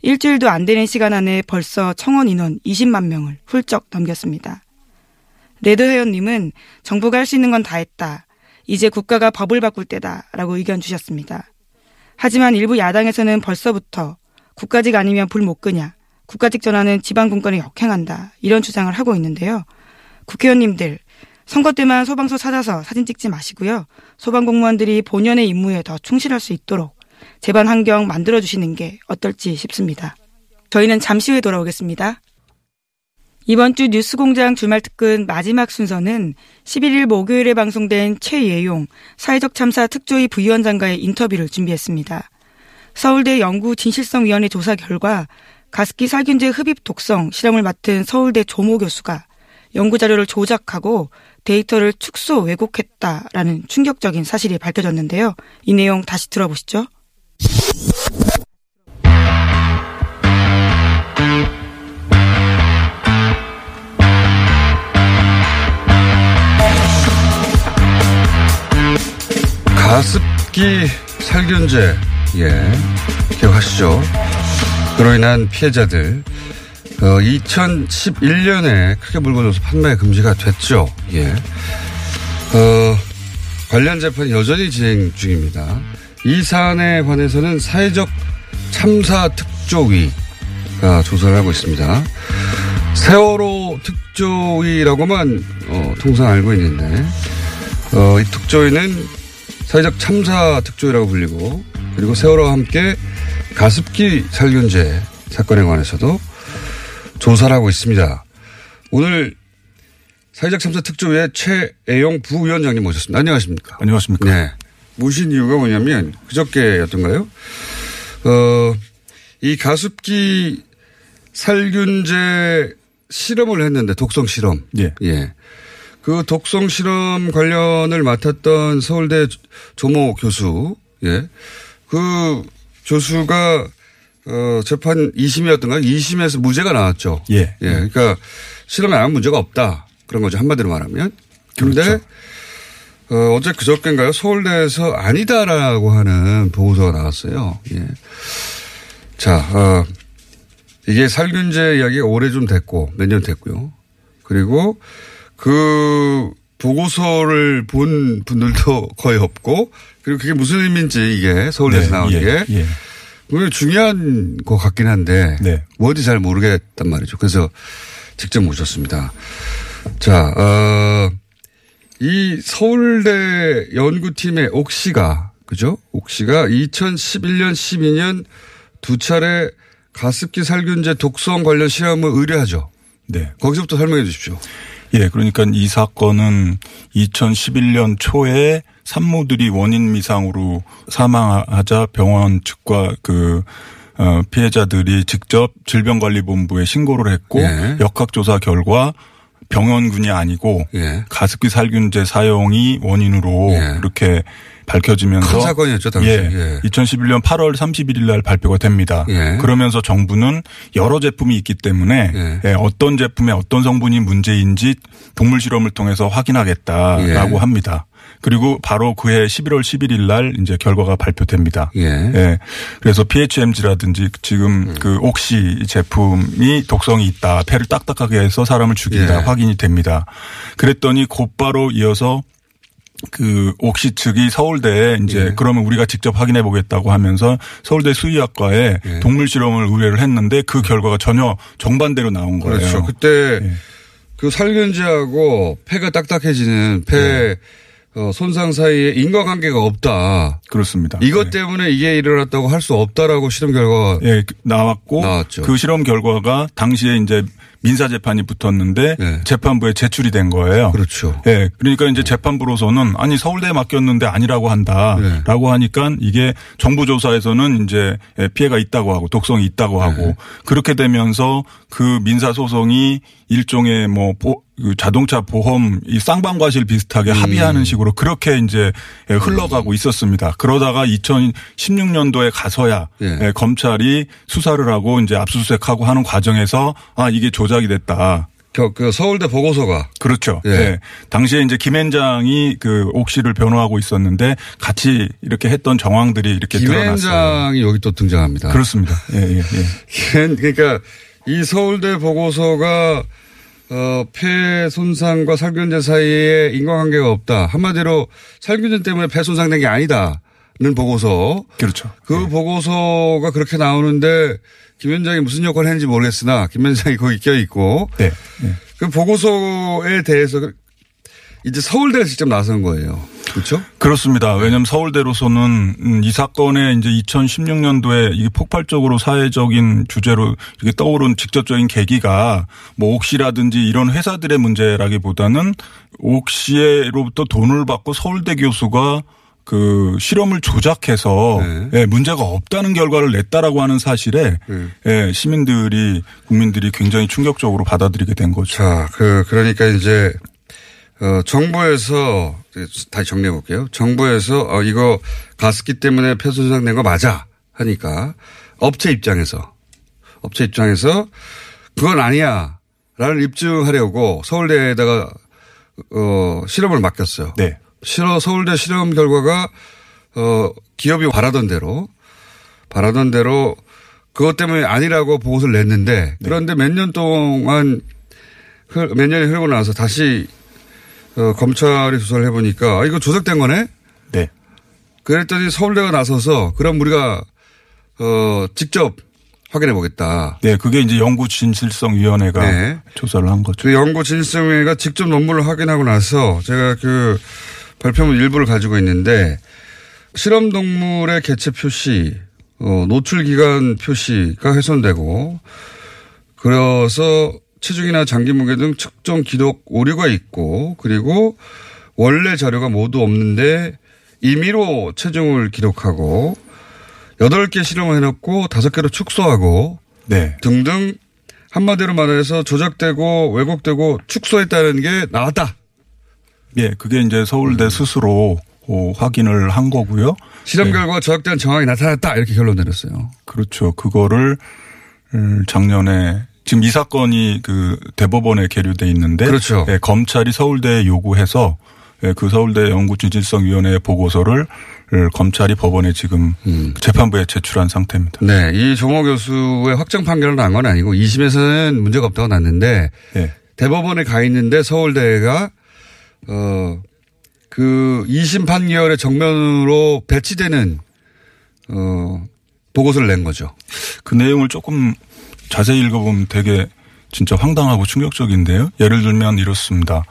일주일도 안 되는 시간 안에 벌써 청원 인원 20만 명을 훌쩍 넘겼습니다. 레드 회원님은 정부가 할 수 있는 건 다 했다. 이제 국가가 법을 바꿀 때다. 라고 의견 주셨습니다. 하지만 일부 야당에서는 벌써부터 국가직 아니면 불 못 끄냐. 국가직 전환은 지방분권에 역행한다. 이런 주장을 하고 있는데요. 국회의원님들, 선거 때만 소방서 찾아서 사진 찍지 마시고요. 소방공무원들이 본연의 임무에 더 충실할 수 있도록 제반 환경 만들어 주시는 게 어떨지 싶습니다. 저희는 잠시 후에 돌아오겠습니다. 이번 주 뉴스 공장 주말 특근 마지막 순서는 11일 목요일에 방송된 최예용 사회적 참사 특조위 부위원장과의 인터뷰를 준비했습니다. 서울대 연구 진실성위원회 조사 결과 가습기 살균제 흡입 독성 실험을 맡은 서울대 조모 교수가 연구 자료를 조작하고 데이터를 축소 왜곡했다라는 충격적인 사실이 밝혀졌는데요. 이 내용 다시 들어보시죠. 가습기 살균제, 예, 기억하시죠? 그로 인한 피해자들, 어, 2011년에 크게 물건줘서 판매 금지가 됐죠. 예. 어, 관련 재판이 여전히 진행 중입니다. 이 사안에 관해서는 사회적 참사 특조위가 조사를 하고 있습니다. 세월호 특조위라고만 어, 통상 알고 있는데 어, 이 특조위는 사회적 참사 특조위라고 불리고 그리고 세월호와 함께 가습기 살균제 사건에 관해서도 조사를 하고 있습니다. 오늘 사회적 참사 특조위의 최애용 부위원장님 모셨습니다. 안녕하십니까? 안녕하십니까. 네. 모신 이유가 뭐냐면 그저께였던가요? 어, 이 가습기 살균제 실험을 했는데 독성 실험. 예. 예. 그 독성 실험 관련을 맡았던 서울대 조모 교수. 예. 그 교수가 어, 재판 2심이었던가요? 2심에서 무죄가 나왔죠. 예. 예. 그러니까 실험에 아무 문제가 없다. 그런 거죠. 한마디로 말하면. 근데 그렇죠. 어, 어제 그저께인가요? 서울대에서 아니다라고 하는 보고서가 나왔어요. 예. 자, 어, 이게 살균제 이야기가 오래 좀 됐고, 몇 년 됐고요. 그리고 그 보고서를 본 분들도 거의 없고, 그리고 그게 무슨 의미인지 이게 서울대에서 네, 나온 예, 게 예. 굉장히 중요한 것 같긴 한데, 네. 뭔지 잘 모르겠단 말이죠. 그래서 직접 모셨습니다. 자, 어, 이 서울대 연구팀의 옥시가 그죠? 옥시가 2011년, 12년 두 차례 가습기 살균제 독성 관련 시험을 의뢰하죠. 네. 거기서부터 설명해 주십시오. 예, 그러니까 이 사건은 2011년 초에 산모들이 원인 미상으로 사망하자 병원 측과 그 어, 피해자들이 직접 질병관리본부에 신고를 했고 예. 역학조사 결과 병원군이 아니고 예. 가습기 살균제 사용이 원인으로 예. 이렇게 밝혀지면서 큰 사건이었죠, 당시. 예, 예. 2011년 8월 31일 날 발표가 됩니다. 예. 그러면서 정부는 여러 제품이 있기 때문에 예. 예, 어떤 제품에 어떤 성분이 문제인지 동물 실험을 통해서 확인하겠다라고 예. 합니다. 그리고 바로 그해 11월 11일 날 이제 결과가 발표됩니다. 예. 그래서 PHMG라든지 지금 음. 그 옥시 제품이 독성이 있다. 폐를 딱딱하게 해서 사람을 죽인다. 예. 확인이 됩니다. 그랬더니 곧바로 이어서 그 옥시 측이 서울대에 이제 예. 그러면 우리가 직접 확인해 보겠다고 하면서 서울대 수의학과에 예. 동물 실험을 의뢰를 했는데 그 결과가 전혀 정반대로 나온 거예요. 그렇죠. 그때 예. 그 살균제하고 폐가 딱딱해지는 폐 어, 손상 사이에 인과관계가 없다. 그렇습니다. 이것 예. 때문에 이게 일어났다고 할 수 없다라고 실험 결과가 예, 그- 나왔고 나왔죠. 그 실험 결과가 당시에 이제 민사 재판이 붙었는데 예. 재판부에 제출이 된 거예요. 그렇죠. 예. 그러니까 이제 재판부로서는 아니 서울대에 맡겼는데 아니라고 한다라고 하니까 이게 정부 조사에서는 이제 예, 피해가 있다고 하고 독성이 있다고 하고 그렇게 되면서 그 민사 소송이 일종의 뭐 보- 그 자동차 보험 이 쌍방과실 비슷하게 합의하는 식으로 그렇게 이제 예, 흘러가고 있었습니다. 그러다가 2016년도에 가서야 예. 예, 검찰이 수사를 하고 이제 압수수색하고 하는 과정에서 아 이게 조 작이 됐다. 겨- 그 서울대 보고서가 그렇죠. 예. 예. 당시에 이제 김앤장이 그 옥시를 변호하고 있었는데 같이 이렇게 했던 정황들이 이렇게 드러났어요. 김앤장이 여기 또 등장합니다. 그렇습니다. 예, 예, 예. 김- 그러니까 이 서울대 보고서가 어, 폐 손상과 살균제 사이에 인과관계가 없다. 한마디로 살균제 때문에 폐 손상된 게 아니다는 보고서. 그렇죠. 그 보고서가 그렇게 나오는데 김현장이 무슨 역할을 했는지 모르겠으나 김현장이 거기 껴 있고 네. 예. 그 보고서에 대해서 이제 서울대가 직접 나선 거예요. 그렇죠? 그렇습니다. 왜냐하면 서울대로서는 음, 이 사건에 이제 2016년도에 이게 폭발적으로 사회적인 주제로 이게 떠오른 직접적인 계기가 뭐 옥시라든지 이런 회사들의 문제라기보다는 옥시로부터 돈을 받고 서울대 교수가 그 실험을 조작해서 네. 예, 문제가 없다는 결과를 냈다라고 하는 사실에 네. 예, 시민들이 국민들이 굉장히 충격적으로 받아들이게 된 거죠. 자, 그, 그러니까 이제, 어, 정부에서, 다시 정리해 볼게요. 정부에서, 어, 이거 가습기 때문에 폐손상된 거 맞아. 하니까, 업체 입장에서, 업체 입장에서, 그건 아니야. 라는 입증하려고 서울대에다가, 어, 실험을 맡겼어요. 네. 실험, 서울대 실험 결과가, 어, 기업이 바라던 대로, 바라던 대로, 그것 때문에 아니라고 보고서를 냈는데, 그런데 몇 년 동안 흘- 몇 년이 흐르고 나서 다시 어, 검찰이 조사를 해보니까 아, 이거 조작된 거네? 네. 그랬더니 서울대가 나서서 그럼 우리가 어, 직접 확인해 보겠다. 네, 그게 이제 연구 진실성 위원회가 네. 조사를 한 거죠. 그 연구 진실성회가 직접 논문을 확인하고 나서 제가 그 발표문 일부를 가지고 있는데 실험 동물의 개체 표시, 어, 노출 기간 표시가 훼손되고 그래서 체중이나 장기 무게 등 측정 기록 오류가 있고 그리고 원래 자료가 모두 없는데 임의로 체중을 기록하고 8개 실험을 해놓고 5개로 축소하고 네. 등등 한마디로 말해서 조작되고 왜곡되고 축소했다는 게 나왔다. 예, 그게 이제 서울대 스스로 어, 확인을 한 거고요. 실험 네. 결과 조작된 정황이 나타났다 이렇게 결론 내렸어요. 그렇죠. 그거를 음, 작년에 지금 이 사건이 그 대법원에 계류돼 있는데 그렇죠. 예, 검찰이 서울대에 요구해서 예, 그 서울대 연구진실성위원회 보고서를 검찰이 법원에 지금 음. 재판부에 제출한 상태입니다. 네, 이 정호 교수의 확정 판결은 난건 아니고 2심에서는 문제가 없다고 났는데 예. 대법원에 가 있는데 서울대가 어 그 2심 판결의 정면으로 배치되는 어 보고서를 낸 거죠. 그 내용을 조금 자세히 읽어보면 되게 진짜 황당하고 충격적인데요. 예를 들면 이렇습니다.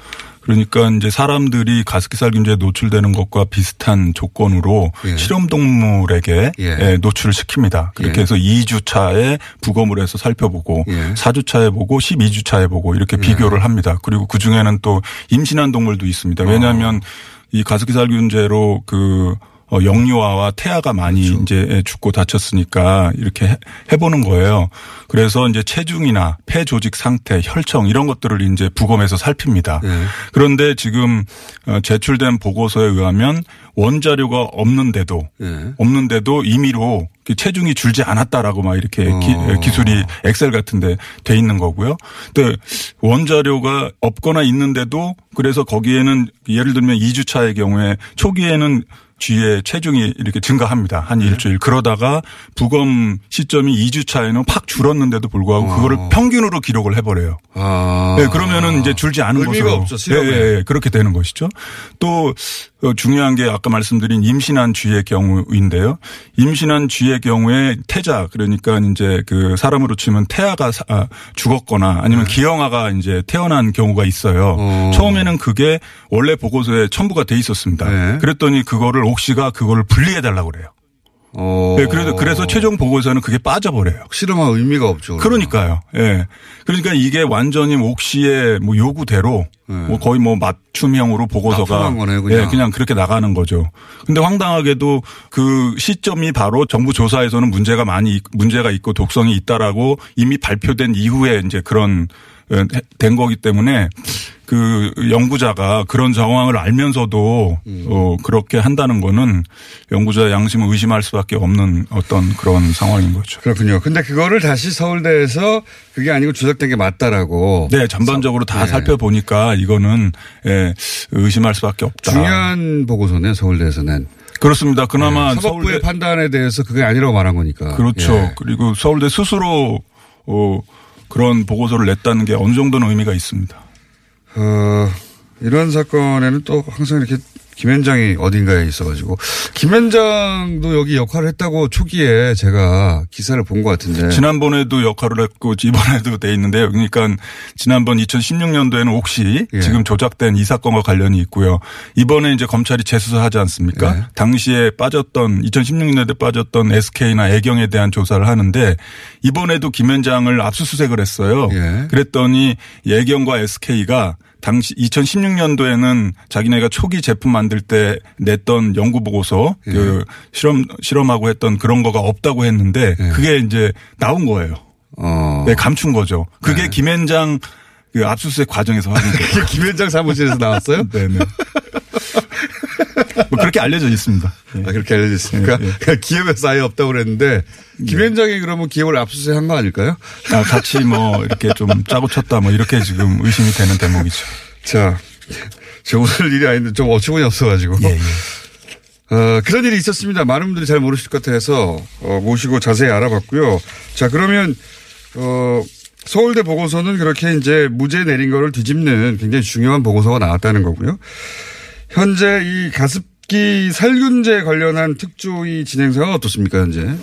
그러니까 이제 사람들이 가습기 살 균제에 노출되는 것과 비슷한 조건으로 예. 실험 동물에게 예. 예, 노출을 시킵니다. 그렇게 예. 해서 2주차에 부검을 해서 살펴보고 예. 4주차에 보고 12주차에 보고 이렇게 비교를 합니다. 그리고 그 중에는 또 임신한 동물도 있습니다. 왜냐하면 이 가습기 살 균제로 그 어, 영유아와 태아가 많이 그렇죠. 이제 죽고 다쳤으니까 이렇게 해- 해보는 거예요. 그래서 이제 체중이나 폐 조직 상태, 혈청 이런 것들을 이제 부검해서 살핍니다. 예. 그런데 지금 어, 제출된 보고서에 의하면 원자료가 없는데도 예. 없는데도 임의로 그 체중이 줄지 않았다라고 막 이렇게 기, 어. 기 술이 엑셀 같은데 돼 있는 거고요. 근데 원자료가 없거나 있는데도 그래서 거기에는 예를 들면 2주차의 경우에 초기에는 쥐의 체중이 이렇게 증가합니다. 한 네. 일주일. 그러다가 부검 시점이 2주 차에는 팍 줄었는데도 불구하고 그거를 평균으로 기록을 해버려요. 아. 네, 그러면은 이제 줄지 않은 의미가 것으로 없죠. 예, 예, 예, 그렇게 되는 것이죠. 또 어, 중요한 게 아까 말씀드린 임신한 쥐의 경우인데요. 임신한 쥐의 경우에 태자 그러니까 이제 그 사람으로 치면 태아가 사- 아, 죽었거나 아니면 기형아가 이제 태어난 경우가 있어요. 네. 어. 처음에는 그게 원래 보고서에 첨부가 돼 있었습니다. 네. 그랬더니 그거를 옥시가 그거를 분리해 달라고 그래요. 어. 네, 그래서 그래서 최종 보고서는 그게 빠져버려요. 실험할 의미가 없죠. 그러니까요. 예. 그러니까 이게 완전히 옥시의 뭐 요구대로 뭐 거의 뭐 맞춤형으로 보고서가 네. 거네요, 그냥. 예, 그냥 그렇게 나가는 거죠. 근데 황당하게도 그 시점이 바로 정부 조사에서는 문제가 많이 있- 문제가 있고 독성이 있다라고 이미 발표된 이후에 이제 그런 어, 된 거기 때문에 그 연구자가 그런 정황을 알면서도 음. 어 그렇게 한다는 거는 연구자의 양심을 의심할 수밖에 없는 어떤 그런 상황인 거죠. 그렇군요. 근데 그거를 다시 서울대에서 그게 아니고 조작된 게 맞다라고. 네, 전반적으로 다 네. 살펴보니까 이거는 예, 의심할 수밖에 없다. 중요한 보고서네 서울대에서는. 그렇습니다. 그나마 네, 서울대 판단에 대해서 그게 아니라고 말한 거니까. 그렇죠. 예. 그리고 서울대 스스로 어, 그런 보고서를 냈다는 게 어느 정도는 의미가 있습니다. 어, 이런 사건에는 또 항상 이렇게 김현장이 어딘가에 있어가지고 김현장도 여기 역할을 했다고 초기에 제가 기사를 본 것 같은데. 지난번에도 역할을 했고 이번에도 돼 있는데요. 그러니까 지난번 2016년도에는 옥시 예. 지금 조작된 이 사건과 관련이 있고요. 이번에 이제 검찰이 재수사하지 않습니까? 예. 당시에 빠졌던 2016년도에 빠졌던 SK나 애경에 대한 조사를 하는데 이번에도 김현장을 압수수색을 했어요. 예. 그랬더니 애경과 SK가 당시 2016년도에는 자기네가 초기 제품 만들 때 냈던 연구 보고서 예. 그 실험 실험하고 했던 그런 거가 없다고 했는데 예. 그게 이제 나온 거예요. 어. 네, 감춘 거죠. 그게 네. 김현장 그 압수수색 과정에서 확인돼요. 그게 김현장 사무실에서 나왔어요? 네네. 뭐 그렇게 알려져 있습니다. 예. 아, 그렇게 알려졌습니까? 예, 예. 그냥 기업에서 아예 없다고 그랬는데 김현장이 그러면 기업을 압수수색 한 거 아닐까요? 아, 같이 뭐 이렇게 좀 짜고 쳤다 뭐 이렇게 지금 의심이 되는 대목이죠. 자, 저 오늘 일이 아닌데 좀 어처구니 없어가지고. 예, 예. 어, 그런 일이 있었습니다. 많은 분들이 잘 모르실 것 같아서 어, 모시고 자세히 알아봤고요. 자, 그러면 어, 서울대 보고서는 그렇게 이제 무죄 내린 거를 뒤집는 굉장히 중요한 보고서가 나왔다는 거고요. 현재 이 가습기 살균제 관련한 특조위 진행사가 어떻습니까, 현재? 네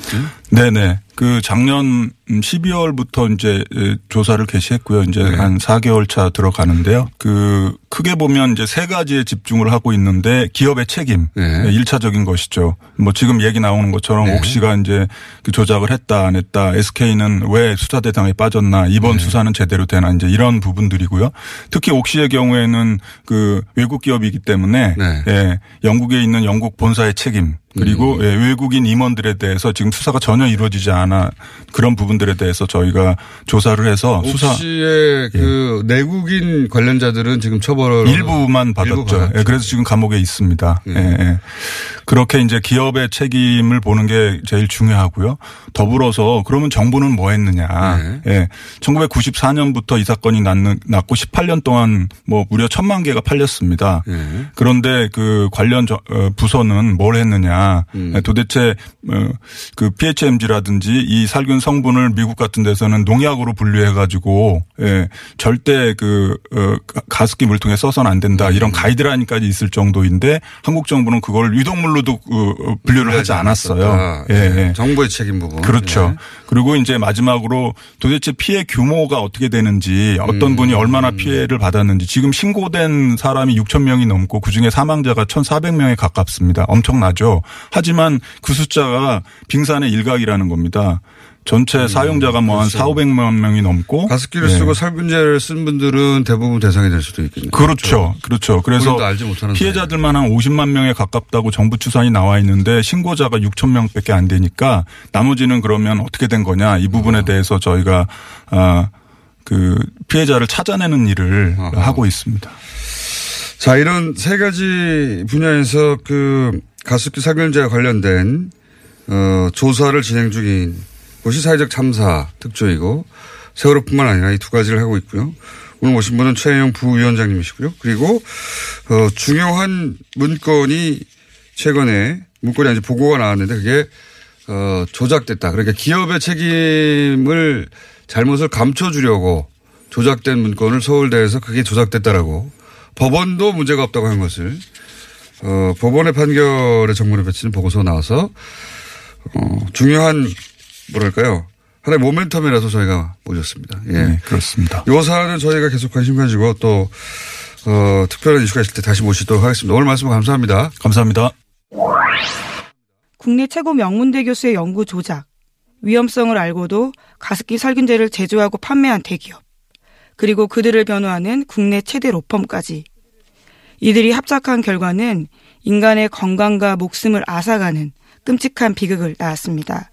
네. 그 작년 12월부터 이제 조사를 개시했고요. 이제 네. 한 4개월 차 들어가는데요. 그 크게 보면 이제 세 가지에 집중을 하고 있는데 기업의 책임. 네. 일 1차적인 것이죠. 뭐 지금 얘기 나오는 것처럼 네. 옥시가 이제 그 조작을 했다 안 했다. SK는 왜 수사 대상에 빠졌나. 이번 네. 수사는 제대로 되나 이제 이런 부분들이고요. 특히 옥시의 경우에는 그 외국 기업이기 때문에 네. 예, 영국에 있는 영국 본사의 책임 그리고 예, 외국인 임원들에 대해서 지금 수사가 전혀 이루어지지 않아 그런 부분들에 대해서 저희가 조사를 해서 수사 옥시의 그 내국인 관련자들은 지금 처벌을 일부만 일부 받았죠. 받았죠. 예, 그래서 지금 감옥에 있습니다. 예. 예, 예. 그렇게 이제 기업의 책임을 보는 게 제일 중요하고요. 더불어서 그러면 정부는 뭐 했느냐. 네. 예. 1994년부터 이 사건이 났는, 났고 18년 동안 뭐 무려 천만 개가 팔렸습니다. 예. 그런데 그 관련 저- 어, 부서는 뭘 했느냐. 음. 도대체 어, 그 PHMG라든지 이 살균 성분을 미국 같은 데서는 농약으로 분류해 가지고 예, 절대 그 어, 가습기 물통에 써서는 안 된다. 이런 음. 가이드라인까지 있을 정도인데 한국 정부는 그걸 유독물로도 어, 분류를 하지 않았어요. 예, 예. 정부의 책임 부분. 그렇죠. 예. 그리고 이제 마지막으로 도대체 피해 규모가 어떻게 되는지 어떤 음. 분이 얼마나 피해를 받았는지 지금 신고된 사람이 6천 명이 넘고 그중에 사망자가 1,400명에 가깝습니다. 엄청나죠. 하지만 그 숫자가 빙산의 일각이라는 겁니다. 전체 사용자가 뭐한 4, 500만 명이 넘고 음, 가습기를 네. 쓰고 살균제를 쓴 분들은 대부분 대상이 될 수도 있겠네요. 그렇죠. 그렇죠. 그래서 피해자들만 한 50만 명에 가깝다고 정부 추산이 나와 있는데 신고자가 6천 명밖에 안 되니까 나머지는 그러면 어떻게 된 거냐 이 부분에 어. 대해서 저희가 아, 그 피해자를 찾아내는 일을 어허. 하고 있습니다. 자, 이런 세 가지 분야에서 그 가습기 살균제와 관련된 어, 조사를 진행 중인 곳이 사회적 참사 특조이고 세월호뿐만 아니라 이 두 가지를 하고 있고요. 오늘 오신 분은 최영 부위원장님이시고요. 그리고 어, 중요한 문건이 최근에 문건이 아니 보고가 나왔는데 그게 어, 조작됐다. 그러니까 기업의 책임을 잘못을 감춰주려고 조작된 문건을 서울대에서 그게 조작됐다라고 법원도 문제가 없다고 한 것을 어, 법원의 판결에 정문에 배치는 보고서 나와서 어, 중요한 뭐랄까요 하나의 모멘텀이라서 저희가 모셨습니다. 예. 네, 그렇습니다. 요 사안은 저희가 계속 관심 가지고 또 어, 특별한 이슈가 있을 때 다시 모시도록 하겠습니다. 오늘 말씀 감사합니다. 감사합니다. 국내 최고 명문대 교수의 연구 조작, 위험성을 알고도 가습기 살균제를 제조하고 판매한 대기업, 그리고 그들을 변호하는 국내 최대 로펌까지. 이들이 합작한 결과는 인간의 건강과 목숨을 앗아가는 끔찍한 비극을 낳았습니다.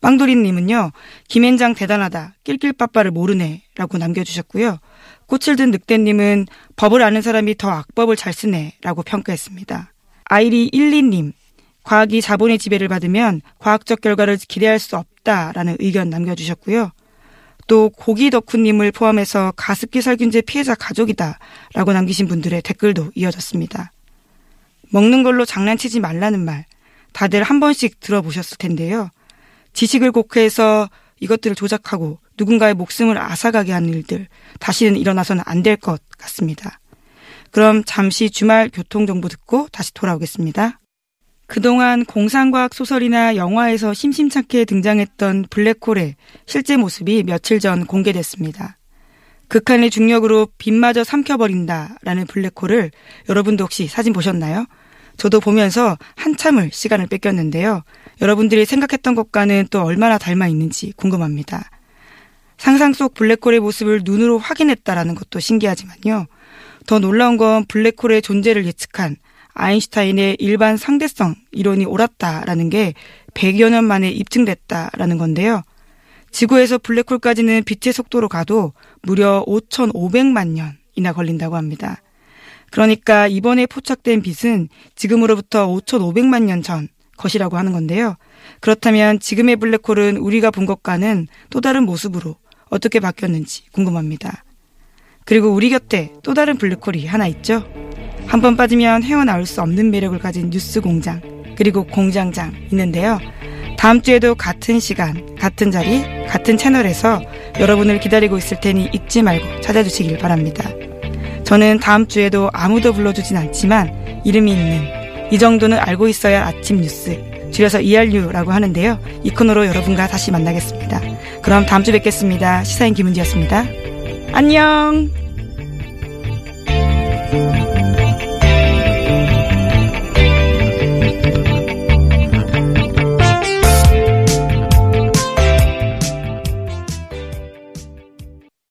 빵도리님은요, 김앤장 대단하다, 낄낄빠빠를 모르네, 라고 남겨주셨고요. 꽃을 든 늑대님은 법을 아는 사람이 더 악법을 잘 쓰네, 라고 평가했습니다. 아이리 12님, 과학이 자본의 지배를 받으면 과학적 결과를 기대할 수 없다라는 의견 남겨주셨고요. 또 고기 덕후님을 포함해서 가습기 살균제 피해자 가족이다 라고 남기신 분들의 댓글도 이어졌습니다. 먹는 걸로 장난치지 말라는 말 다들 한 번씩 들어보셨을 텐데요. 지식을 곡해해서 이것들을 조작하고 누군가의 목숨을 앗아가게 하는 일들 다시는 일어나서는 안 될 것 같습니다. 그럼 잠시 주말 교통정보 듣고 다시 돌아오겠습니다. 그동안 공상과학 소설이나 영화에서 심심찮게 등장했던 블랙홀의 실제 모습이 며칠 전 공개됐습니다. 극한의 중력으로 빛마저 삼켜버린다라는 블랙홀을 여러분도 혹시 사진 보셨나요? 저도 보면서 한참을 시간을 뺏겼는데요. 여러분들이 생각했던 것과는 또 얼마나 닮아 있는지 궁금합니다. 상상 속 블랙홀의 모습을 눈으로 확인했다라는 것도 신기하지만요. 더 놀라운 건 블랙홀의 존재를 예측한 아인슈타인의 일반 상대성 이론이 옳았다라는 게 100여 년 만에 입증됐다라는 건데요. 지구에서 블랙홀까지는 빛의 속도로 가도 무려 5,500만 년이나 걸린다고 합니다. 그러니까 이번에 포착된 빛은 지금으로부터 5,500만 년 전 것이라고 하는 건데요. 그렇다면 지금의 블랙홀은 우리가 본 것과는 또 다른 모습으로 어떻게 바뀌었는지 궁금합니다. 그리고 우리 곁에 또 다른 블랙홀이 하나 있죠. 한 번 빠지면 헤어나올 수 없는 매력을 가진 뉴스 공장, 그리고 공장장 있는데요. 다음 주에도 같은 시간, 같은 자리, 같은 채널에서 여러분을 기다리고 있을 테니 잊지 말고 찾아주시길 바랍니다. 저는 다음 주에도 아무도 불러주진 않지만 이름이 있는 이 정도는 알고 있어야 아침 뉴스, 줄여서 ERU라고 하는데요. 이 코너로 여러분과 다시 만나겠습니다. 그럼 다음 주 뵙겠습니다. 시사인 김은지였습니다. 안녕!